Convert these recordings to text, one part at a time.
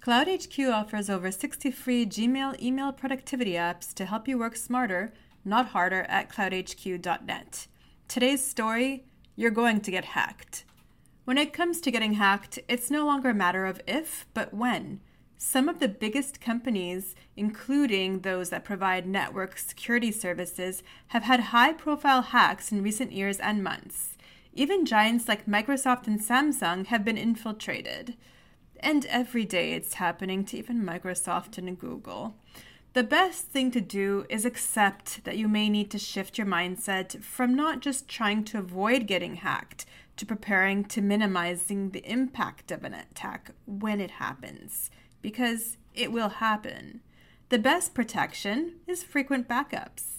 CloudHQ offers over 60 free Gmail email productivity apps to help you work smarter, not harder at cloudhq.net. Today's story you're going to get hacked. When it comes to getting hacked, it's no longer a matter of if, but when. Some of the biggest companies, including those that provide network security services, have had high profile hacks in recent years and months. Even giants like Microsoft and Samsung have been infiltrated. And every day it's happening to even Microsoft and Google. The best thing to do is accept that you may need to shift your mindset from not just trying to avoid getting hacked to preparing to minimizing the impact of an attack when it happens, because it will happen. The best protection is frequent backups.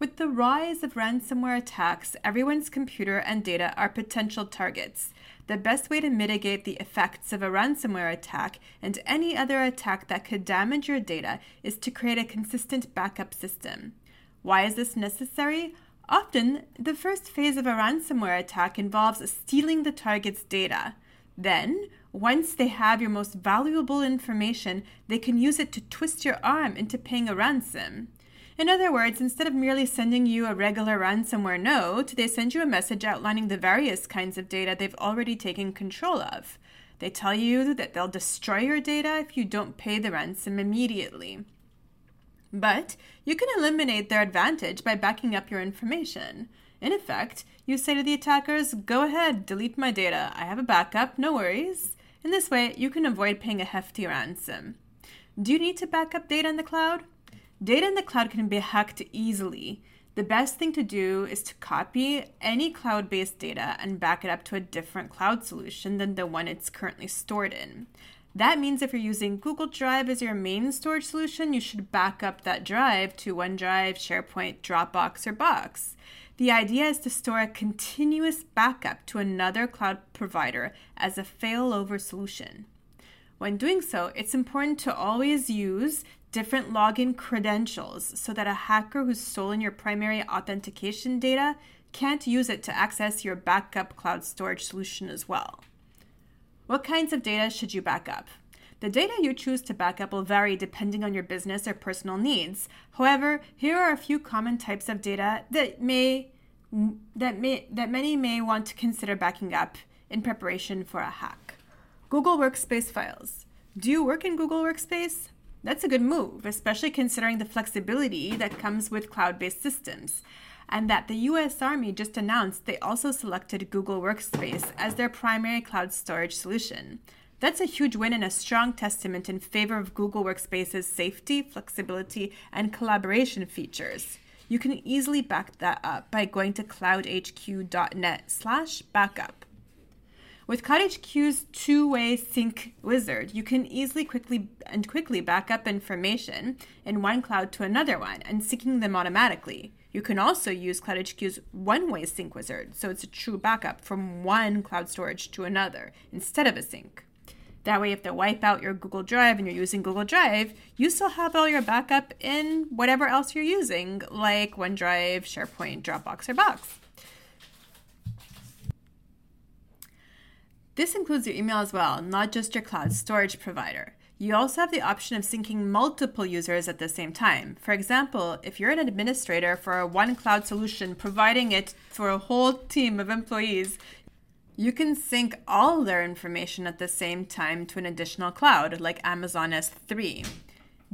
With the rise of ransomware attacks, everyone's computer and data are potential targets. The best way to mitigate the effects of a ransomware attack and any other attack that could damage your data is to create a consistent backup system. Why is this necessary? Often, the first phase of a ransomware attack involves stealing the target's data. Then, once they have your most valuable information, they can use it to twist your arm into paying a ransom. In other words, instead of merely sending you a regular ransomware note, they send you a message outlining the various kinds of data they've already taken control of. They tell you that they'll destroy your data if you don't pay the ransom immediately. But you can eliminate their advantage by backing up your information. In effect, you say to the attackers, Go ahead, delete my data. I have a backup, no worries. In this way, you can avoid paying a hefty ransom. Do you need to back up data in the cloud? Data in the cloud can be hacked easily. The best thing to do is to copy any cloud based data and back it up to a different cloud solution than the one it's currently stored in. That means if you're using Google Drive as your main storage solution, you should back up that drive to OneDrive, SharePoint, Dropbox, or Box. The idea is to store a continuous backup to another cloud provider as a failover solution. When doing so, it's important to always use different login credentials so that a hacker who's stolen your primary authentication data can't use it to access your backup cloud storage solution as well. What kinds of data should you back up? The data you choose to back up will vary depending on your business or personal needs. However, here are a few common types of data that may that may that many may want to consider backing up in preparation for a hack. Google Workspace files. Do you work in Google Workspace? That's a good move, especially considering the flexibility that comes with cloud based systems. And that the US Army just announced they also selected Google Workspace as their primary cloud storage solution. That's a huge win and a strong testament in favor of Google Workspace's safety, flexibility, and collaboration features. You can easily back that up by going to cloudhq.net/backup. With CloudHQ's two-way sync wizard, you can easily quickly and quickly back up information in one cloud to another one and syncing them automatically. You can also use CloudHQ's one-way sync wizard, so it's a true backup from one cloud storage to another instead of a sync. That way, if they wipe out your Google Drive and you're using Google Drive, you still have all your backup in whatever else you're using, like OneDrive, SharePoint, Dropbox, or Box. This includes your email as well, not just your cloud storage provider. You also have the option of syncing multiple users at the same time. For example, if you're an administrator for a one cloud solution providing it for a whole team of employees, you can sync all their information at the same time to an additional cloud like Amazon S3.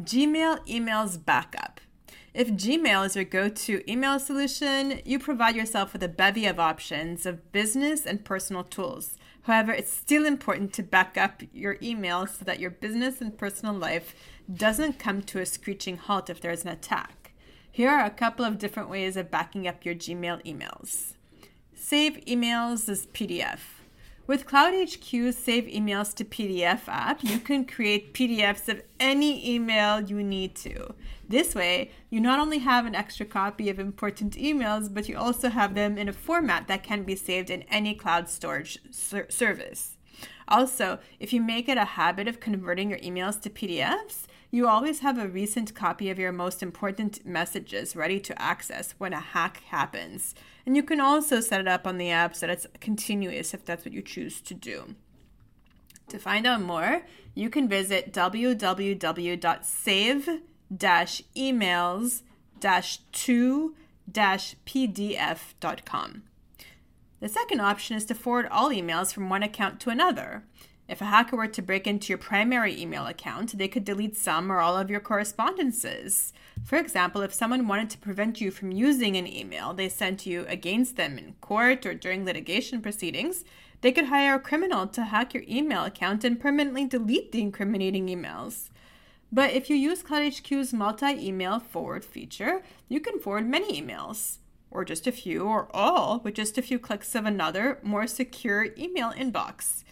Gmail emails backup. If Gmail is your go to email solution, you provide yourself with a bevy of options of business and personal tools. However, it's still important to back up your email so that your business and personal life doesn't come to a screeching halt if there's an attack. Here are a couple of different ways of backing up your Gmail emails. Save emails as PDF. With CloudHQ's Save Emails to PDF app, you can create PDFs of any email you need to. This way, you not only have an extra copy of important emails, but you also have them in a format that can be saved in any cloud storage ser- service. Also, if you make it a habit of converting your emails to PDFs, you always have a recent copy of your most important messages ready to access when a hack happens. And you can also set it up on the app so that it's continuous if that's what you choose to do. To find out more, you can visit www.save-emails-2-pdf.com. The second option is to forward all emails from one account to another. If a hacker were to break into your primary email account, they could delete some or all of your correspondences. For example, if someone wanted to prevent you from using an email they sent you against them in court or during litigation proceedings, they could hire a criminal to hack your email account and permanently delete the incriminating emails. But if you use CloudHQ's multi email forward feature, you can forward many emails, or just a few, or all, with just a few clicks of another, more secure email inbox.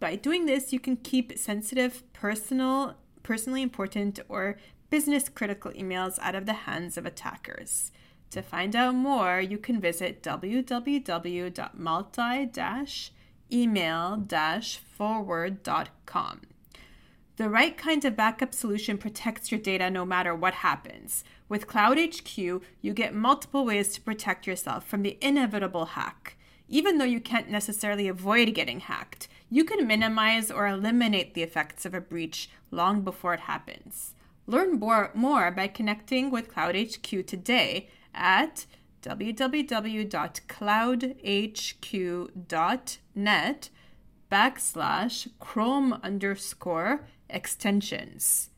By doing this, you can keep sensitive, personal, personally important, or business critical emails out of the hands of attackers. To find out more, you can visit www.multi-email-forward.com. The right kind of backup solution protects your data no matter what happens. With CloudHQ, you get multiple ways to protect yourself from the inevitable hack. Even though you can't necessarily avoid getting hacked, you can minimize or eliminate the effects of a breach long before it happens. Learn more, by connecting with CloudHQ today at www.cloudhq.net backslash chrome underscore extensions.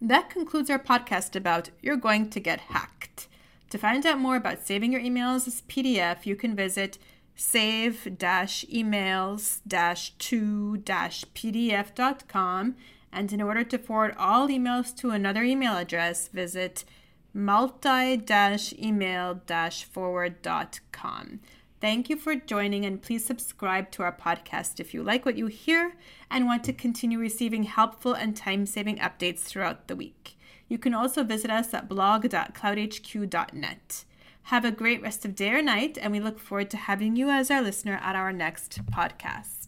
That concludes our podcast about You're Going to Get Hacked. To find out more about saving your emails as PDF, you can visit save emails 2 pdf.com. And in order to forward all emails to another email address, visit multi email forward.com. Thank you for joining, and please subscribe to our podcast if you like what you hear and want to continue receiving helpful and time saving updates throughout the week. You can also visit us at blog.cloudhq.net. Have a great rest of day or night, and we look forward to having you as our listener at our next podcast.